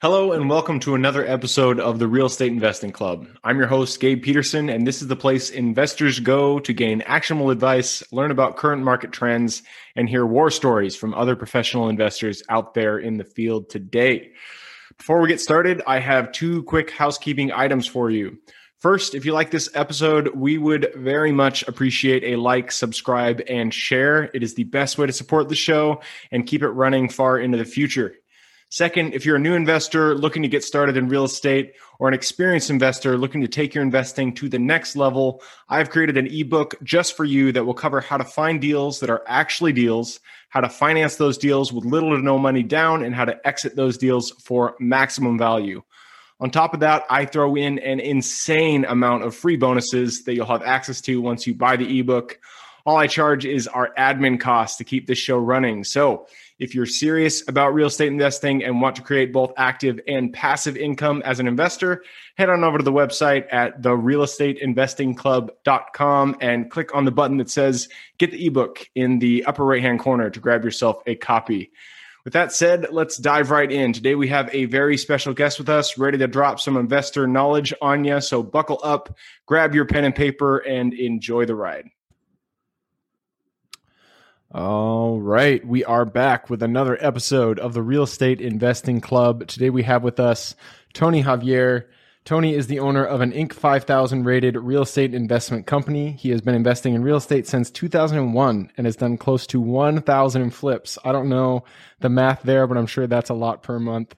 Hello, and welcome to another episode of the Real Estate Investing Club. I'm your host, Gabe Peterson, and this is the place investors go to gain actionable advice, learn about current market trends, and hear war stories from other professional investors out there in the field today. Before we get started, I have two quick housekeeping items for you. First, if you like this episode, we would very much appreciate a like, subscribe, and share. It is the best way to support the show and keep it running far into the future. Second, if you're a new investor looking to get started in real estate or an experienced investor looking to take your investing to the next level, I've created an ebook just for you that will cover how to find deals that are actually deals, how to finance those deals with little to no money down, and how to exit those deals for maximum value. On top of that, I throw in an insane amount of free bonuses that you'll have access to once you buy the ebook. All I charge is our admin costs to keep this show running. So, if you're serious about real estate investing and want to create both active and passive income as an investor, head on over to the website at therealestateinvestingclub.com and click on the button that says get the ebook in the upper right hand corner to grab yourself a copy. With that said, let's dive right in. Today we have a very special guest with us, ready to drop some investor knowledge on you. So buckle up, grab your pen and paper, and enjoy the ride. All right, we are back with another episode of the Real Estate Investing Club. Today we have with us Tony Javier. Tony is the owner of an Inc. 5000 rated real estate investment company. He has been investing in real estate since 2001 and has done close to 1,000 flips. I don't know the math there, but I'm sure that's a lot per month.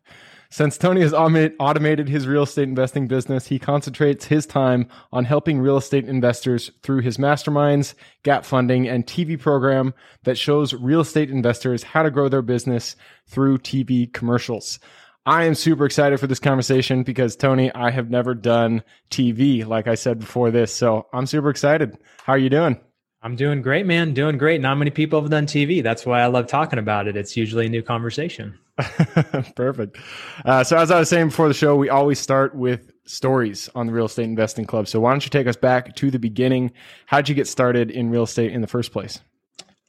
Since Tony has automated his real estate investing business, he concentrates his time on helping real estate investors through his masterminds, gap funding, and TV program that shows real estate investors how to grow their business through TV commercials. I am super excited for this conversation because Tony, I have never done TV like I said before this. So I'm super excited. How are you doing? I'm doing great, man. Doing great. Not many people have done TV. That's why I love talking about it. It's usually a new conversation. Perfect. Uh, so, as I was saying before the show, we always start with stories on the Real Estate Investing Club. So, why don't you take us back to the beginning? How'd you get started in real estate in the first place?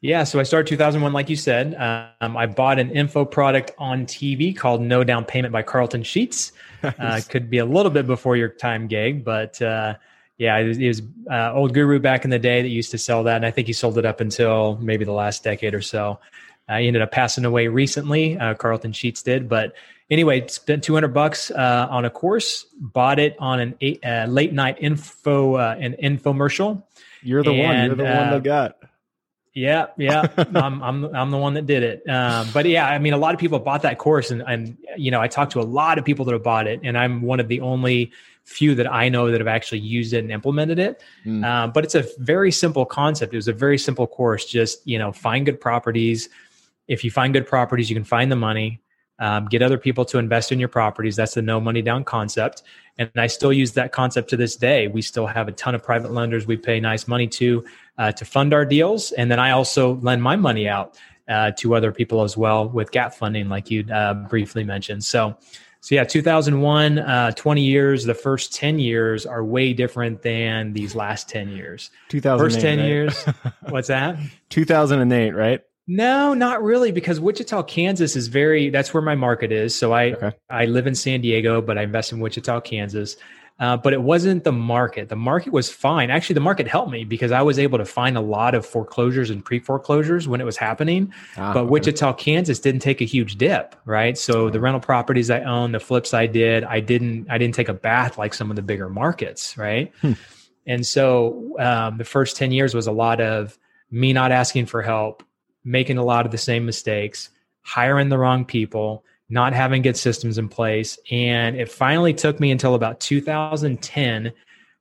Yeah, so I started 2001, like you said. Um, I bought an info product on TV called No Down Payment by Carleton Sheets. Nice. Uh, could be a little bit before your time, gig, but uh, yeah, it was, it was uh, old guru back in the day that used to sell that, and I think he sold it up until maybe the last decade or so. Uh, he ended up passing away recently. Uh, Carleton Sheets did, but anyway, spent 200 bucks uh, on a course, bought it on an eight, uh, late night info uh, an infomercial. You're the and, one. You're the one that got. Yeah, yeah, I'm, I'm I'm the one that did it. Um, but yeah, I mean, a lot of people bought that course, and and you know, I talked to a lot of people that have bought it, and I'm one of the only few that I know that have actually used it and implemented it. Mm. Um, but it's a very simple concept. It was a very simple course. Just you know, find good properties. If you find good properties, you can find the money. Um, get other people to invest in your properties. That's the no money down concept. And I still use that concept to this day. We still have a ton of private lenders we pay nice money to uh, to fund our deals. And then I also lend my money out uh, to other people as well with gap funding, like you uh, briefly mentioned. So so yeah, 2001, uh, 20 years. The first 10 years are way different than these last 10 years. 2008, first 10 right? years. What's that? 2008, right? No, not really, because Wichita, Kansas is very. That's where my market is. So I okay. I live in San Diego, but I invest in Wichita, Kansas. Uh, but it wasn't the market. The market was fine. Actually, the market helped me because I was able to find a lot of foreclosures and pre foreclosures when it was happening. Ah, but okay. Wichita, Kansas didn't take a huge dip, right? So the rental properties I own, the flips I did, I didn't. I didn't take a bath like some of the bigger markets, right? Hmm. And so um, the first ten years was a lot of me not asking for help, making a lot of the same mistakes, hiring the wrong people not having good systems in place. And it finally took me until about 2010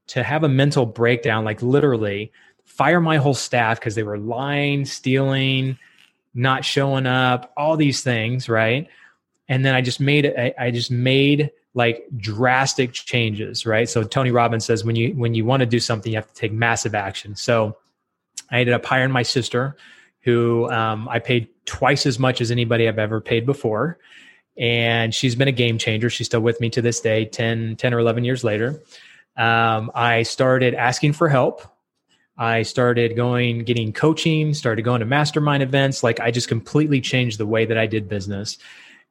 to have a mental breakdown, like literally fire my whole staff because they were lying, stealing, not showing up, all these things, right? And then I just made it, I just made like drastic changes, right? So Tony Robbins says when you when you want to do something, you have to take massive action. So I ended up hiring my sister, who um, I paid twice as much as anybody I've ever paid before and she's been a game changer. She's still with me to this day, 10, 10 or 11 years later. Um, I started asking for help I started going, getting coaching, started going to mastermind events. Like I just completely changed the way that I did business.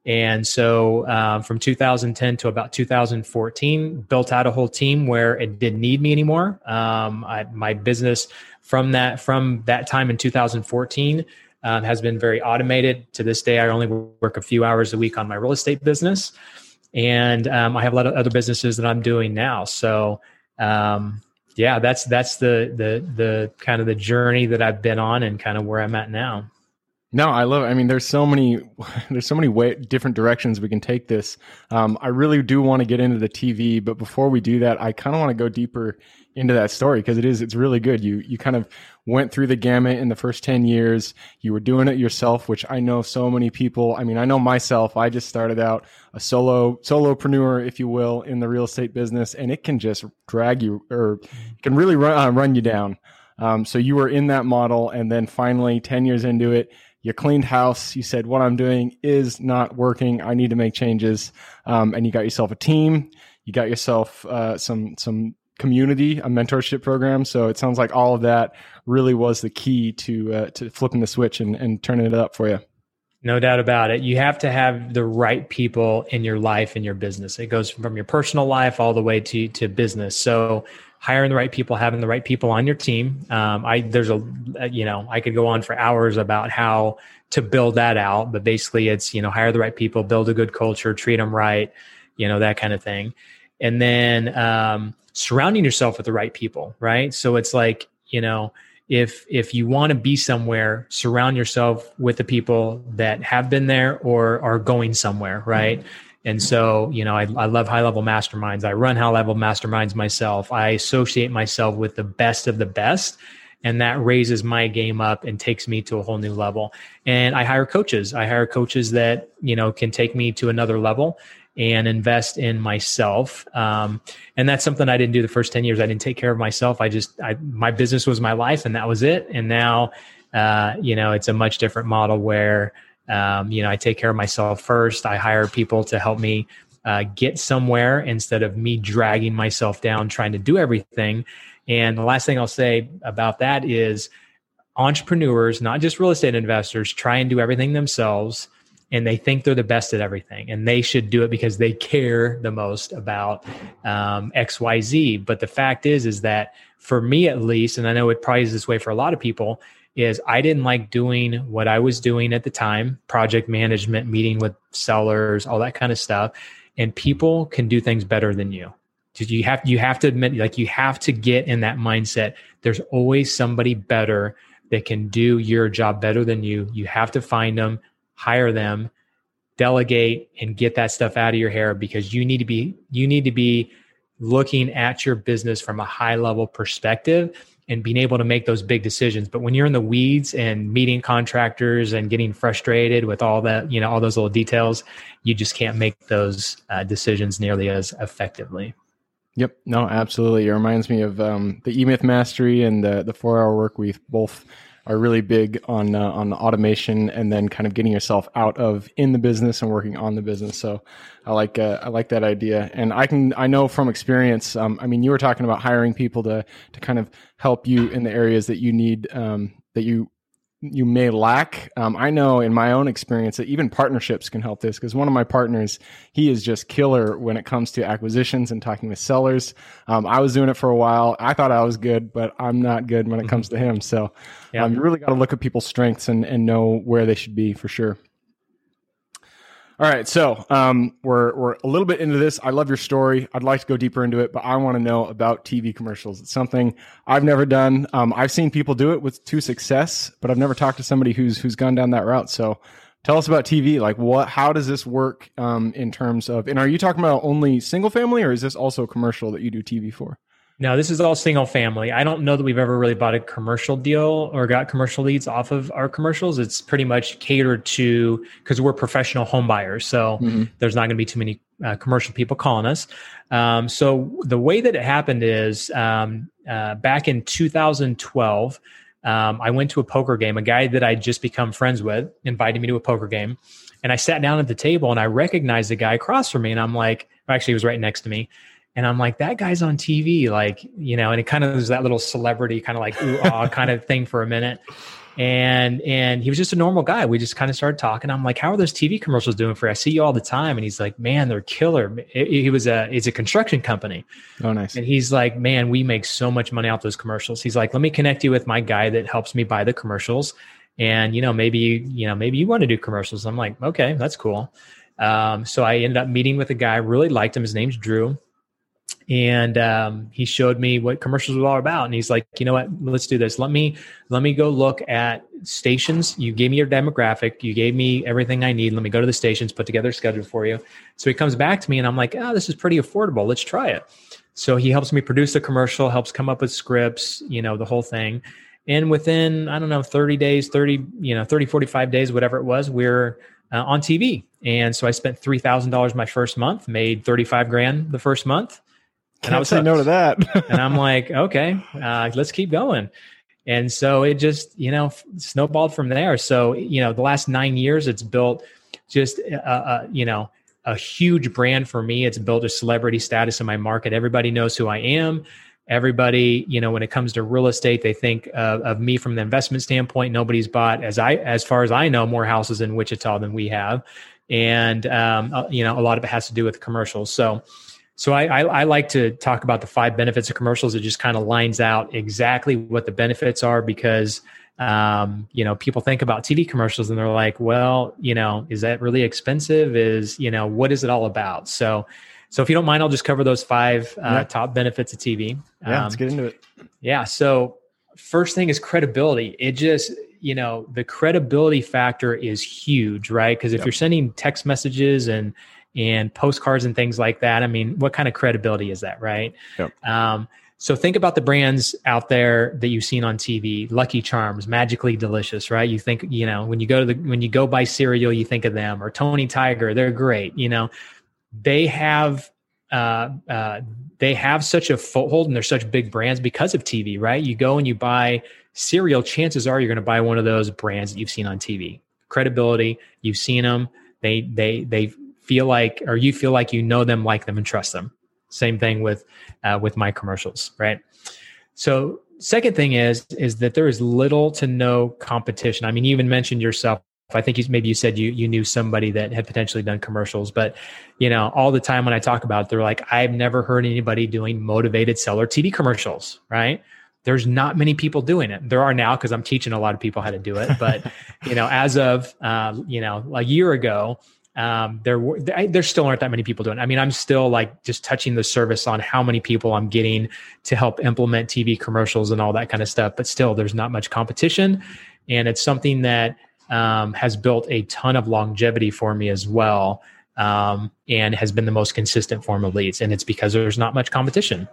And so uh, from 2010 to about 2014, built out a whole team where it didn't need me anymore. Um, I, my business from that from that time in 2014 um, has been very automated. To this day, I only work a few hours a week on my real estate business, and um, I have a lot of other businesses that I'm doing now. So um, yeah, that's that's the the the kind of the journey that I've been on and kind of where I'm at now. No, I love. It. I mean, there's so many, there's so many way, different directions we can take this. Um, I really do want to get into the TV, but before we do that, I kind of want to go deeper into that story because it is, it's really good. You, you kind of went through the gamut in the first ten years. You were doing it yourself, which I know so many people. I mean, I know myself. I just started out a solo solopreneur, if you will, in the real estate business, and it can just drag you or can really run uh, run you down. Um, so you were in that model, and then finally, ten years into it you cleaned house. You said, what I'm doing is not working. I need to make changes. Um, and you got yourself a team. You got yourself uh, some some community, a mentorship program. So it sounds like all of that really was the key to uh, to flipping the switch and, and turning it up for you. No doubt about it. You have to have the right people in your life and your business. It goes from your personal life all the way to to business. So hiring the right people, having the right people on your team. Um, I there's a you know I could go on for hours about how to build that out, but basically it's you know hire the right people, build a good culture, treat them right, you know that kind of thing, and then um, surrounding yourself with the right people, right? So it's like you know if if you want to be somewhere surround yourself with the people that have been there or are going somewhere right mm-hmm. And so, you know, I, I love high level masterminds. I run high level masterminds myself. I associate myself with the best of the best. And that raises my game up and takes me to a whole new level. And I hire coaches. I hire coaches that, you know, can take me to another level and invest in myself. Um, and that's something I didn't do the first 10 years. I didn't take care of myself. I just, I, my business was my life and that was it. And now, uh, you know, it's a much different model where, um, you know, I take care of myself first. I hire people to help me uh, get somewhere instead of me dragging myself down trying to do everything. And the last thing I'll say about that is entrepreneurs, not just real estate investors, try and do everything themselves and they think they're the best at everything and they should do it because they care the most about um, xyz but the fact is is that for me at least and i know it probably is this way for a lot of people is I didn't like doing what I was doing at the time, project management, meeting with sellers, all that kind of stuff. And people can do things better than you. You have you have to admit, like you have to get in that mindset. There's always somebody better that can do your job better than you. You have to find them, hire them, delegate, and get that stuff out of your hair because you need to be you need to be looking at your business from a high level perspective and being able to make those big decisions. But when you're in the weeds and meeting contractors and getting frustrated with all that, you know, all those little details, you just can't make those uh, decisions nearly as effectively. Yep. No, absolutely. It reminds me of um, the E Myth Mastery and the the four hour work week. Both are really big on uh, on the automation and then kind of getting yourself out of in the business and working on the business. So I like uh, I like that idea, and I can I know from experience. Um, I mean, you were talking about hiring people to to kind of help you in the areas that you need um, that you you may lack. Um, I know in my own experience that even partnerships can help this because one of my partners, he is just killer when it comes to acquisitions and talking with sellers. Um, I was doing it for a while. I thought I was good, but I'm not good when it comes to him. So yeah. um, you really got to look at people's strengths and, and know where they should be for sure. All right, so um, we're we're a little bit into this. I love your story. I'd like to go deeper into it, but I want to know about TV commercials. It's something I've never done. Um, I've seen people do it with to success, but I've never talked to somebody who's who's gone down that route. So, tell us about TV. Like, what? How does this work um, in terms of? And are you talking about only single family, or is this also a commercial that you do TV for? No, this is all single family. I don't know that we've ever really bought a commercial deal or got commercial leads off of our commercials. It's pretty much catered to because we're professional home buyers. So mm-hmm. there's not going to be too many uh, commercial people calling us. Um, so the way that it happened is um, uh, back in 2012, um, I went to a poker game. A guy that I'd just become friends with invited me to a poker game. And I sat down at the table and I recognized the guy across from me. And I'm like, actually, he was right next to me And I'm like, that guy's on TV, like, you know, and it kind of was that little celebrity kind of like ooh ah kind of thing for a minute. And and he was just a normal guy. We just kind of started talking. I'm like, how are those TV commercials doing for you? I see you all the time. And he's like, man, they're killer. He was a it's a construction company. Oh, nice. And he's like, man, we make so much money off those commercials. He's like, let me connect you with my guy that helps me buy the commercials. And you know, maybe you, you know, maybe you want to do commercials. I'm like, okay, that's cool. Um, so I ended up meeting with a guy, really liked him. His name's Drew and um, he showed me what commercials were all about. And he's like you know what? Let's do this. Let me let me go look at stations. You gave me your demographic. You gave me everything i need. Let me go to the stations put together a schedule for you. So he comes back to me and i'm like oh this is pretty affordable. Let's try it. So he helps me produce the commercial helps come up with scripts you know the whole thing. And within i don't know 30 days 30 you know 30 45 days whatever it was we're uh, on tv and so i spent $3000 my first month made 35 grand the first month and I was say no to that. and I'm like, okay, uh, let's keep going. And so it just, you know, snowballed from there. So, you know, the last nine years, it's built just, uh, uh, you know, a huge brand for me. It's built a celebrity status in my market. Everybody knows who I am. Everybody, you know, when it comes to real estate, they think uh, of me from the investment standpoint. Nobody's bought, as I, as far as I know, more houses in Wichita than we have, and um, uh, you know, a lot of it has to do with commercials. So, so I, I, I, like to talk about the five benefits of commercials. It just kind of lines out exactly what the benefits are because um, you know people think about TV commercials and they're like, well, you know, is that really expensive? Is you know what is it all about? So so if you don't mind, I'll just cover those five uh, yeah. top benefits of TV. Yeah, um, let's get into it. Yeah. So first thing is credibility. It just you know the credibility factor is huge, right? Because if yep. you're sending text messages and and postcards and things like that. I mean, what kind of credibility is that, right? Yep. Um, so think about the brands out there that you've seen on TV, Lucky Charms, Magically Delicious, right? You think, you know, when you go to the when you go buy cereal, you think of them, or Tony Tiger, they're great. You know, they have uh, uh, they have such a foothold and they're such big brands because of TV, right? You go and you buy cereal, chances are you're going to buy one of those brands that you've seen on TV. Credibility, you've seen them. They they they feel like or you feel like you know them like them and trust them same thing with uh, with my commercials right so second thing is is that there is little to no competition i mean you even mentioned yourself I think you, maybe you said you you knew somebody that had potentially done commercials, but you know, all the time when I talk about it, they're like, I've never heard anybody doing motivated seller TV commercials, right? There's not many people doing it. There are now because I'm teaching a lot of people how to do it, but you know, as of uh, you know a year ago, um, there were there still aren't that many people doing. I mean, I'm still like just touching the service on how many people I'm getting to help implement TV commercials and all that kind of stuff. But still, there's not much competition, and it's something that um, has built a ton of longevity for me as well, um, and has been the most consistent form of leads. And it's because there's not much competition.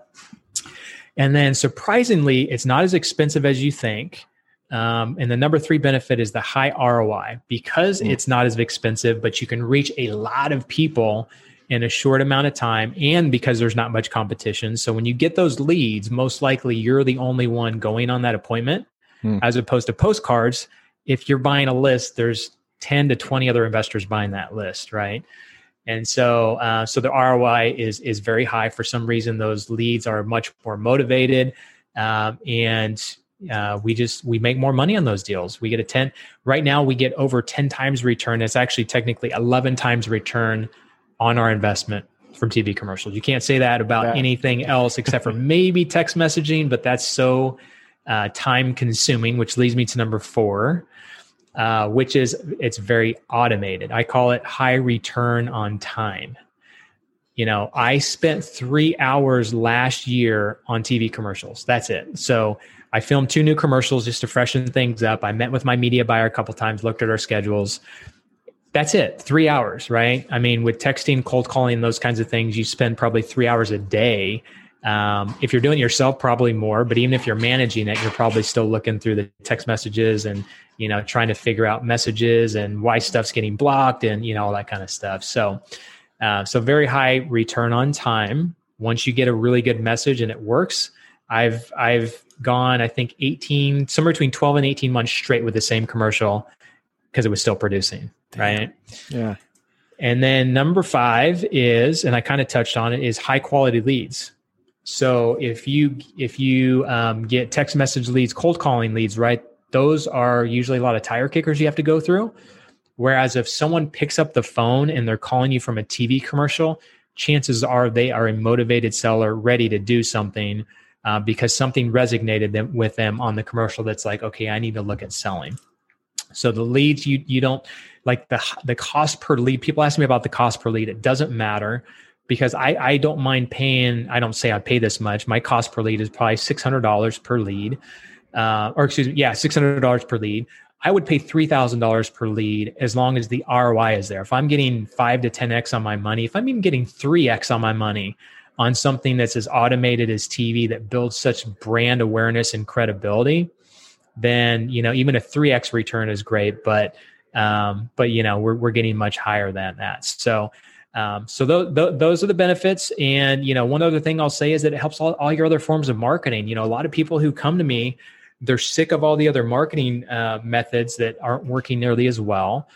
And then surprisingly, it's not as expensive as you think. Um, and the number three benefit is the high ROI because mm. it's not as expensive, but you can reach a lot of people in a short amount of time and because there's not much competition. So when you get those leads, most likely you're the only one going on that appointment mm. as opposed to postcards. If you're buying a list, there's 10 to 20 other investors buying that list, right? And so, uh, so the ROI is is very high. For some reason, those leads are much more motivated, um, and uh, we just we make more money on those deals. We get a 10 right now we get over 10 times return. It's actually technically 11 times return on our investment from tv commercials. You can't say that about yeah. anything else except for maybe text messaging but that's so uh, time consuming which leads me to number four uh, which is it's very automated. I call it high return on time. You know i spent three hours last year on tv commercials. That's it. So I filmed two new commercials just to freshen things up. I met with my media buyer a couple times, looked at our schedules. That's it, three hours, right? I mean, with texting, cold calling, those kinds of things, you spend probably three hours a day. Um, if you're doing it yourself, probably more. But even if you're managing it, you're probably still looking through the text messages and you know trying to figure out messages and why stuff's getting blocked and you know all that kind of stuff. So, uh, so very high return on time. Once you get a really good message and it works, I've I've gone, I think, 18, somewhere between 12 and 18 months straight with the same commercial because it was still producing. Damn. Right. Yeah. And then number five is, and I kind of touched on it, is high quality leads. So if you if you um, get text message leads, cold calling leads, right? Those are usually a lot of tire kickers you have to go through. Whereas if someone picks up the phone and they're calling you from a TV commercial, chances are they are a motivated seller ready to do something uh, because something resonated them, with them on the commercial that's like, okay, I need to look at selling. So the leads you you don't like the the cost per lead. People ask me about the cost per lead. It doesn't matter because I I don't mind paying. I don't say I pay this much. My cost per lead is probably six hundred dollars per lead, uh, or excuse me, yeah, six hundred dollars per lead. I would pay three thousand dollars per lead as long as the ROI is there. If I'm getting five to ten x on my money, if I'm even getting three x on my money on something that's as automated as TV that builds such brand awareness and credibility, then you know even a three x return is great. But um, but you know we're we're getting much higher than that. So. Um, so th- th- those are the benefits. And, you know, one other thing I'll say is that it helps all, all your other forms of marketing. You know, a lot of people who come to me they're sick of all the other marketing uh, methods that aren't working nearly as well.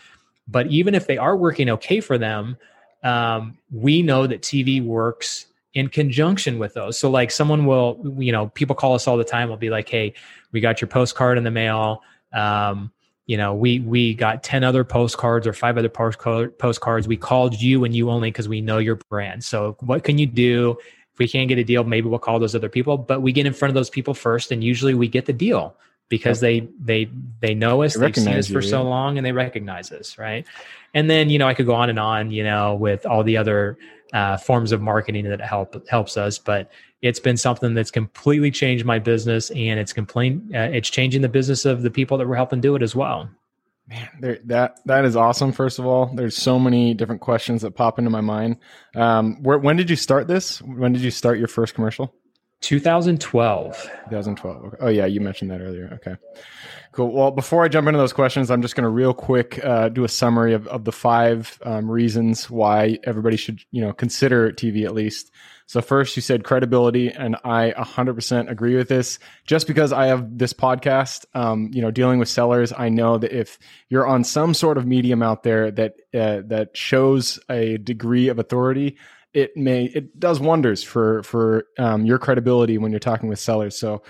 But even if they are working okay for them, um, we know that TV works in conjunction with those. So, like, someone will, you know, people call us all the time. Will be like, "Hey, we got your postcard in the mail. Um, you know, we we got ten other postcards or five other postcards. We called you and you only because we know your brand. So, what can you do if we can't get a deal, maybe we'll call those other people. But we get in front of those people first, and usually we get the deal because they they they know us, they have seen us for you, so long, and they recognize us, right? And then you know I could go on and on, you know, with all the other uh, forms of marketing that help helps us, but it's been something that's completely changed my business, and it's complain uh, it's changing the business of the people that we're helping do it as well. Man, there, that that is awesome. First of all, there's so many different questions that pop into my mind. Um, where, when did you start this? When did you start your first commercial? 2012. 2012. Okay. Oh yeah, you mentioned that earlier. Okay. Cool. Well, before I jump into those questions, I'm just going to real quick uh, do a summary of, of the five um, reasons why everybody should, you know, consider TV at least. So first, you said credibility, and I 100% agree with this. Just because I have this podcast, um, you know, dealing with sellers, I know that if you're on some sort of medium out there that uh, that shows a degree of authority, it may it does wonders for for um, your credibility when you're talking with sellers. So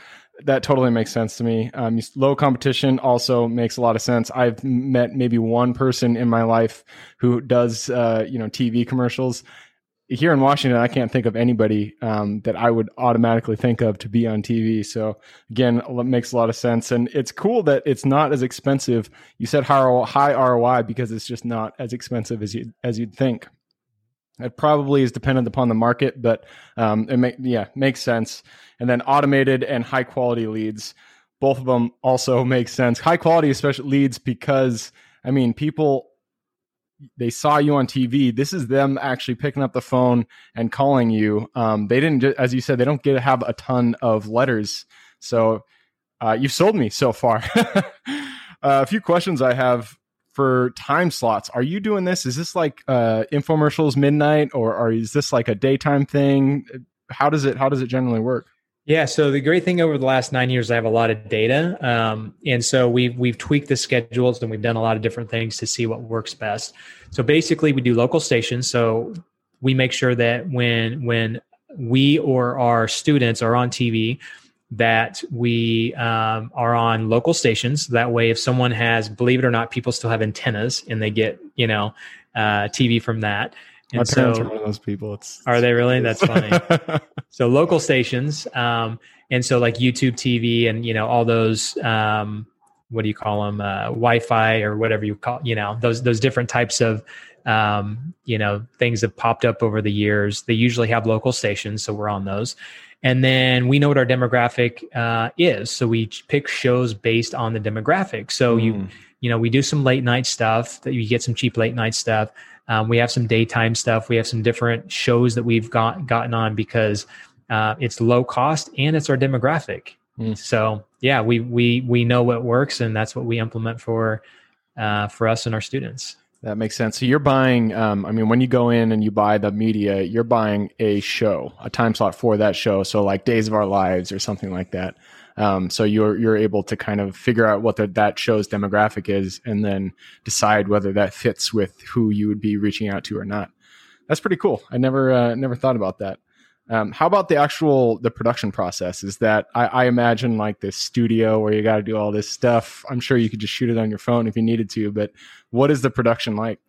that totally makes sense to me. Um, low competition also makes a lot of sense. I've met maybe one person in my life who does, uh, you know, TV commercials. Here in Washington, I can't think of anybody um, that I would automatically think of to be on TV. So again, it makes a lot of sense, and it's cool that it's not as expensive. You said high, ROI because it's just not as expensive as you as you'd think. It probably is dependent upon the market, but um, it make, yeah makes sense. And then automated and high quality leads, both of them also make sense. High quality, especially leads, because I mean people they saw you on TV. This is them actually picking up the phone and calling you. Um, they didn't, as you said, they don't get to have a ton of letters. So uh, you've sold me so far. uh, a few questions I have for time slots. Are you doing this? Is this like uh, infomercials midnight, or, or is this like a daytime thing? How does it How does it generally work? Yeah, so the great thing over the last nine years, I have a lot of data, um, and so we've we've tweaked the schedules and we've done a lot of different things to see what works best. So basically, we do local stations. So we make sure that when when we or our students are on TV, that we um, are on local stations. That way, if someone has, believe it or not, people still have antennas and they get, you know, uh, TV from that. And My parents so, are one of those people. It's, are they really? That's funny. so local stations, um, and so like YouTube TV and you know all those um, what do you call them uh, Wi-Fi or whatever you call you know those those different types of um, you know things have popped up over the years. They usually have local stations, so we're on those. And then we know what our demographic uh, is, so we pick shows based on the demographic. So mm. you you know we do some late night stuff that you get some cheap late night stuff. Um, we have some daytime stuff. We have some different shows that we've got gotten on because uh, it's low cost and it's our demographic. Mm. So yeah, we we we know what works, and that's what we implement for uh, for us and our students. That makes sense. So you're buying. Um, I mean, when you go in and you buy the media, you're buying a show, a time slot for that show. So like Days of Our Lives or something like that. Um, so you're you're able to kind of figure out what the, that show's demographic is, and then decide whether that fits with who you would be reaching out to or not. That's pretty cool. I never uh, never thought about that. Um, how about the actual the production process? Is that I, I imagine like this studio where you got to do all this stuff. I'm sure you could just shoot it on your phone if you needed to, but what is the production like?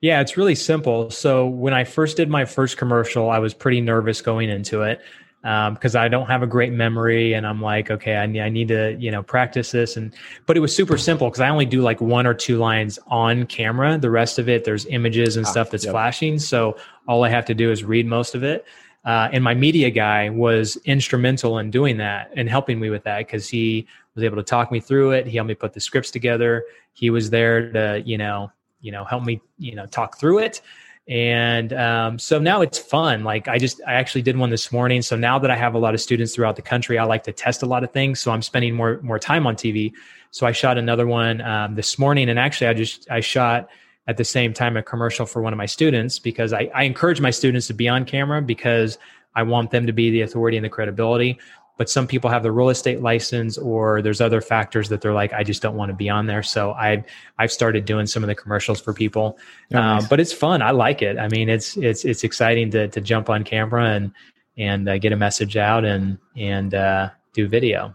Yeah, it's really simple. So when I first did my first commercial, I was pretty nervous going into it because um, I don't have a great memory, and I'm like, okay, I need, I need to you know practice this, and but it was super simple because I only do like one or two lines on camera. The rest of it, there's images and ah, stuff that's yep. flashing, so all I have to do is read most of it. Uh, and my media guy was instrumental in doing that and helping me with that because he was able to talk me through it. He helped me put the scripts together. He was there to you know you know help me you know talk through it. And um, so now it's fun. Like i just i actually did one this morning. So now that i have a lot of students throughout the country i like to test a lot of things. So i'm spending more more time on tv so i shot another one um, this morning. And actually i just i shot at the same time a commercial for one of my students because I, I encourage my students to be on camera because i want them to be the authority and the credibility. But some people have the real estate license or there's other factors that they're like i just don't want to be on there. So i've i've started doing some of the commercials for people. Oh, nice. um, but it's fun. I like it. I mean it's it's it's exciting to to jump on camera and and uh, get a message out and and uh, do video.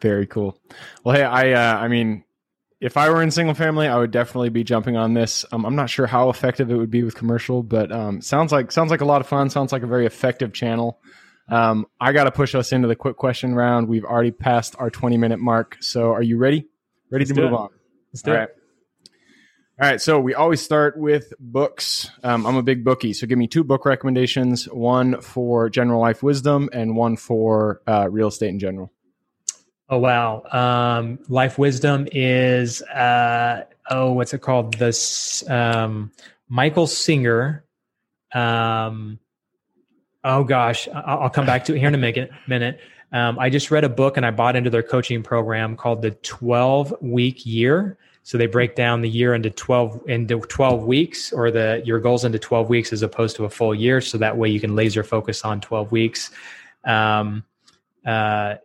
Very cool. Well hey i uh, i mean if I were in single family, I would definitely be jumping on this. Um, I'm not sure how effective it would be with commercial, but um, sounds like sounds like a lot of fun. Sounds like a very effective channel. Um, I got to push us into the quick question round. We've already passed our 20 minute mark. So are you ready? Ready Let's to move it. on? Let's do All right. All right. So we always start with books. Um, I'm a big bookie. So give me two book recommendations one for general life wisdom and one for uh, real estate in general. Oh, wow. Um, life wisdom is, uh, oh, what's it called? This um, Michael Singer. Um, Oh gosh, I'll come back to it here in a minute. Minute. Um, I just read a book and I bought into their coaching program called the 12 week year. So they break down the year into 12 into 12 weeks or the your goals into 12 weeks as opposed to a full year. So that way you can laser focus on 12 weeks. Um, uh,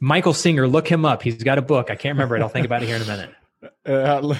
Michael Singer, look him up. He's got a book. I can't remember it. I'll think about it here in a minute. Uh,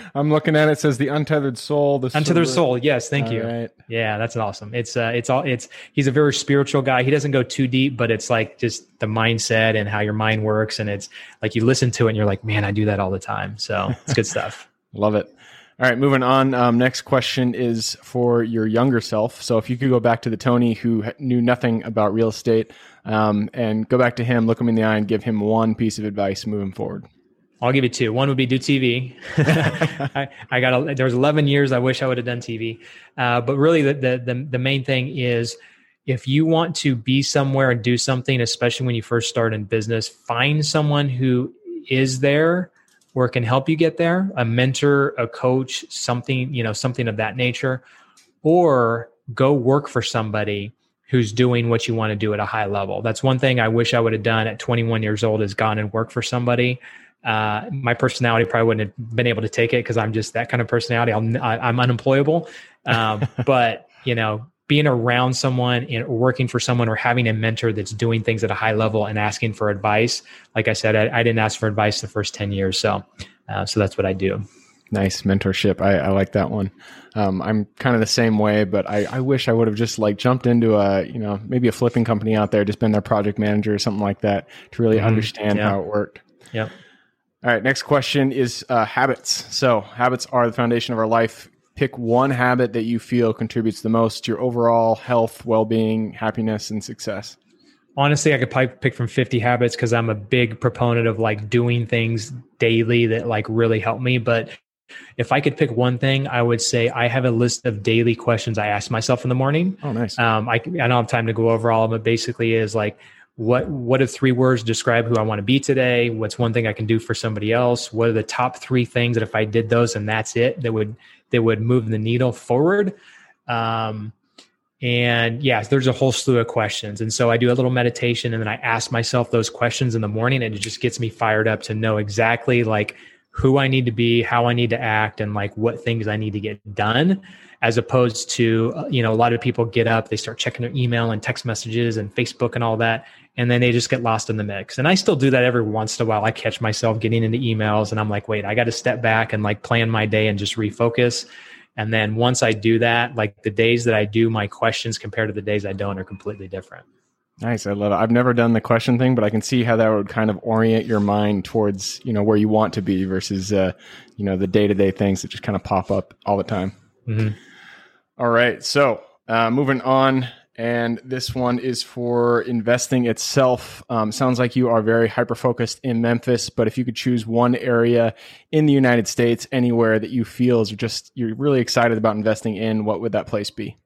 I'm looking at it. it. Says the untethered soul. The untethered soul. Yes, thank all you. Right. Yeah, that's awesome. It's uh, it's all it's. He's a very spiritual guy. He doesn't go too deep, but it's like just the mindset and how your mind works, and it's like you listen to it and you're like, man, I do that all the time. So it's good stuff. Love it. All right, moving on. Um, next question is for your younger self. So if you could go back to the Tony who knew nothing about real estate, um, and go back to him, look him in the eye, and give him one piece of advice moving forward. I'll give you two. One would be do TV. I, I, got a, there was 11 years. I wish I would have done TV. Uh, but really the, the, the, the main thing is if you want to be somewhere and do something, especially when you first start in business, find someone who is there or can help you get there, a mentor, a coach, something, you know, something of that nature, or go work for somebody who's doing what you want to do at a high level. That's one thing I wish I would have done at 21 years old is gone and worked for somebody uh, my personality probably wouldn't have been able to take it because I'm just that kind of personality. I'm I'm unemployable. Um, but you know, being around someone and working for someone or having a mentor that's doing things at a high level and asking for advice. Like I said, I, I didn't ask for advice the first ten years, so uh, so that's what I do. Nice mentorship. I, I like that one. Um, I'm kind of the same way, but I, I wish I would have just like jumped into a, you know, maybe a flipping company out there, just been their project manager or something like that to really mm-hmm. understand yeah. how it worked. Yep. All right, next question is uh, habits. So, habits are the foundation of our life. Pick one habit that you feel contributes the most to your overall health, well being, happiness, and success. Honestly, I could probably pick from 50 habits because I'm a big proponent of like doing things daily that like really help me. But if I could pick one thing, I would say I have a list of daily questions I ask myself in the morning. Oh, nice. Um, I, I don't have time to go over all of them, but basically is like, what what are three words describe who I want to be today? What's one thing I can do for somebody else? What are the top three things that if I did those and that's it that would that would move the needle forward? Um, and yes, there's a whole slew of questions. And so I do a little meditation and then I ask myself those questions in the morning and it just gets me fired up to know exactly like who I need to be, how I need to act, and like what things I need to get done, as opposed to, uh, you know, a lot of people get up, they start checking their email and text messages and Facebook and all that, and then they just get lost in the mix. And I still do that every once in a while. I catch myself getting into emails and I'm like, wait, I got to step back and like plan my day and just refocus. And then once I do that, like the days that I do my questions compared to the days I don't are completely different. Nice. I love it. I've never done the question thing, but I can see how that would kind of orient your mind towards, you know, where you want to be versus, uh, you know, the day to day things that just kind of pop up all the time. Mm-hmm. All right. So, uh, moving on. And this one is for investing itself. Um, sounds like you are very hyper focused in Memphis, but if you could choose one area in the United States, anywhere that you feel is just you're really excited about investing in, what would that place be?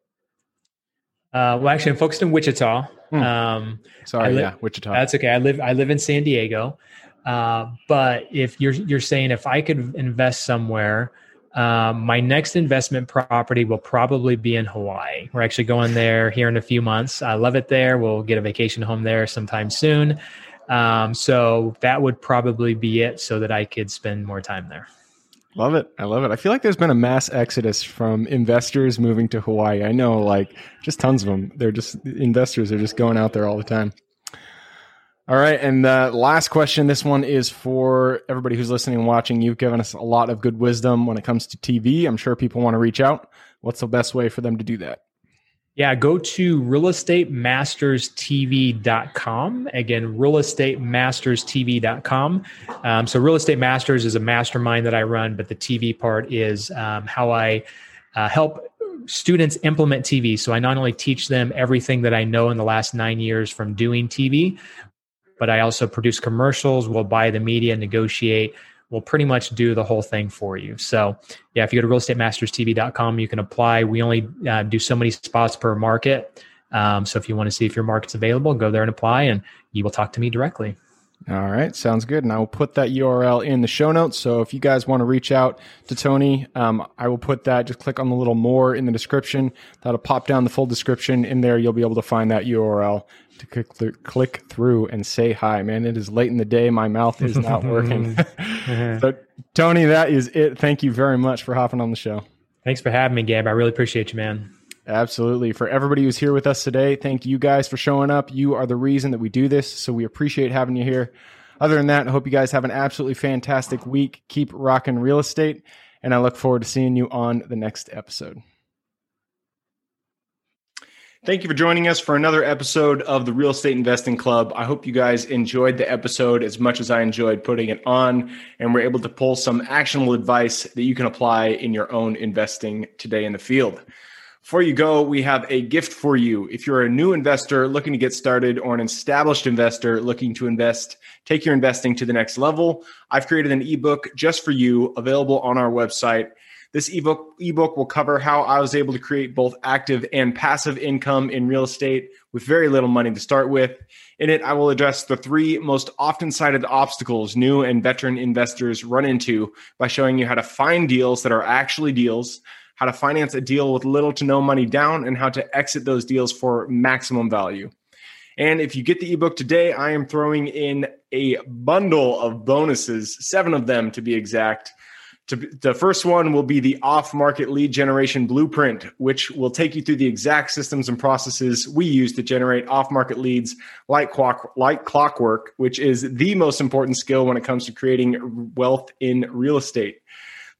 Uh, well, actually, I'm focused in Wichita. Hmm. Um, Sorry, li- yeah, Wichita. That's okay. I live I live in San Diego. Uh, but if you're you're saying if I could invest somewhere, um, my next investment property will probably be in Hawaii. We're actually going there here in a few months. I love it there. We'll get a vacation home there sometime soon. Um, so that would probably be it, so that I could spend more time there. Love it. I love it. I feel like there's been a mass exodus from investors moving to Hawaii. I know like just tons of them. They're just investors are just going out there all the time. All right. And the last question this one is for everybody who's listening and watching. You've given us a lot of good wisdom when it comes to TV. I'm sure people want to reach out. What's the best way for them to do that? Yeah, go to realestatemasters.tv.com. Again, realestatemasters.tv.com. Um, so, Real Estate Masters is a mastermind that I run, but the TV part is um, how I uh, help students implement TV. So, I not only teach them everything that I know in the last nine years from doing TV, but I also produce commercials, We'll buy the media, negotiate, will pretty much do the whole thing for you. So, yeah, if you go to realestatemasterstv.com, you can apply. We only uh, do so many spots per market. Um, so, if you want to see if your market's available, go there and apply, and you will talk to me directly. All right, sounds good. And I will put that URL in the show notes. So if you guys want to reach out to Tony, um, I will put that. Just click on the little more in the description. That'll pop down the full description. In there, you'll be able to find that URL to click, click through and say hi. Man, it is late in the day. My mouth is not working. so, Tony, that is it. Thank you very much for hopping on the show. Thanks for having me, Gab. I really appreciate you, man. Absolutely. For everybody who's here with us today, thank you guys for showing up. You are the reason that we do this, so we appreciate having you here. Other than that, I hope you guys have an absolutely fantastic week. Keep rocking real estate, and I look forward to seeing you on the next episode. Thank you for joining us for another episode of the Real Estate Investing Club. I hope you guys enjoyed the episode as much as I enjoyed putting it on and were able to pull some actionable advice that you can apply in your own investing today in the field. Before you go, we have a gift for you. If you're a new investor looking to get started or an established investor looking to invest, take your investing to the next level, I've created an ebook just for you available on our website. This ebook ebook will cover how I was able to create both active and passive income in real estate with very little money to start with. In it, I will address the three most often cited obstacles new and veteran investors run into by showing you how to find deals that are actually deals how to finance a deal with little to no money down, and how to exit those deals for maximum value. And if you get the ebook today, I am throwing in a bundle of bonuses, seven of them to be exact. To, the first one will be the off market lead generation blueprint, which will take you through the exact systems and processes we use to generate off market leads like, clock, like clockwork, which is the most important skill when it comes to creating wealth in real estate.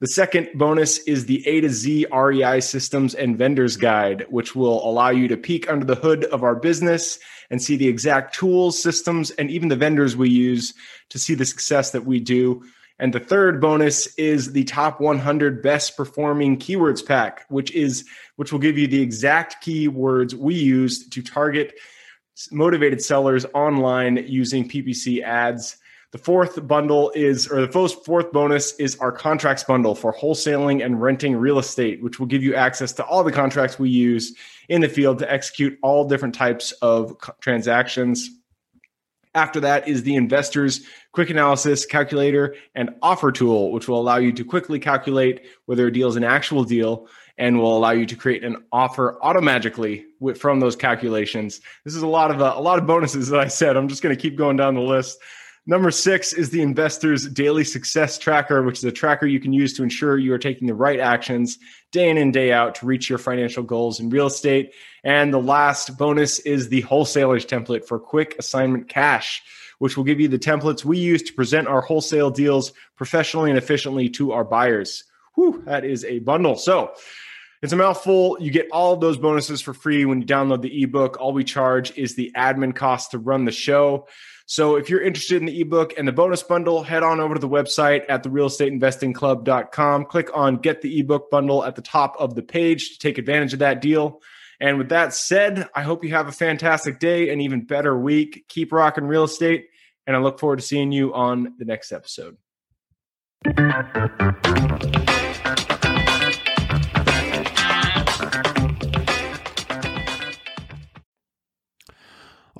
The second bonus is the A to Z REI systems and vendors guide, which will allow you to peek under the hood of our business and see the exact tools, systems, and even the vendors we use to see the success that we do. And the third bonus is the top 100 best performing keywords pack, which is which will give you the exact keywords we use to target motivated sellers online using PPC ads the fourth bundle is, or the fourth bonus is our contracts bundle for wholesaling and renting real estate, which will give you access to all the contracts we use in the field to execute all different types of transactions. After that is the investors quick analysis calculator and offer tool, which will allow you to quickly calculate whether a deal is an actual deal and will allow you to create an offer automatically from those calculations. This is a lot of uh, a lot of bonuses that I said. I'm just going to keep going down the list. Number six is the investor's daily success tracker, which is a tracker you can use to ensure you are taking the right actions day in and day out to reach your financial goals in real estate. And the last bonus is the wholesaler's template for quick assignment cash, which will give you the templates we use to present our wholesale deals professionally and efficiently to our buyers. Whew, that is a bundle. So, it's a mouthful. You get all of those bonuses for free when you download the ebook. All we charge is the admin cost to run the show. So if you're interested in the ebook and the bonus bundle, head on over to the website at therealestateinvestingclub.com. Click on get the ebook bundle at the top of the page to take advantage of that deal. And with that said, I hope you have a fantastic day and even better week. Keep rocking real estate. And I look forward to seeing you on the next episode.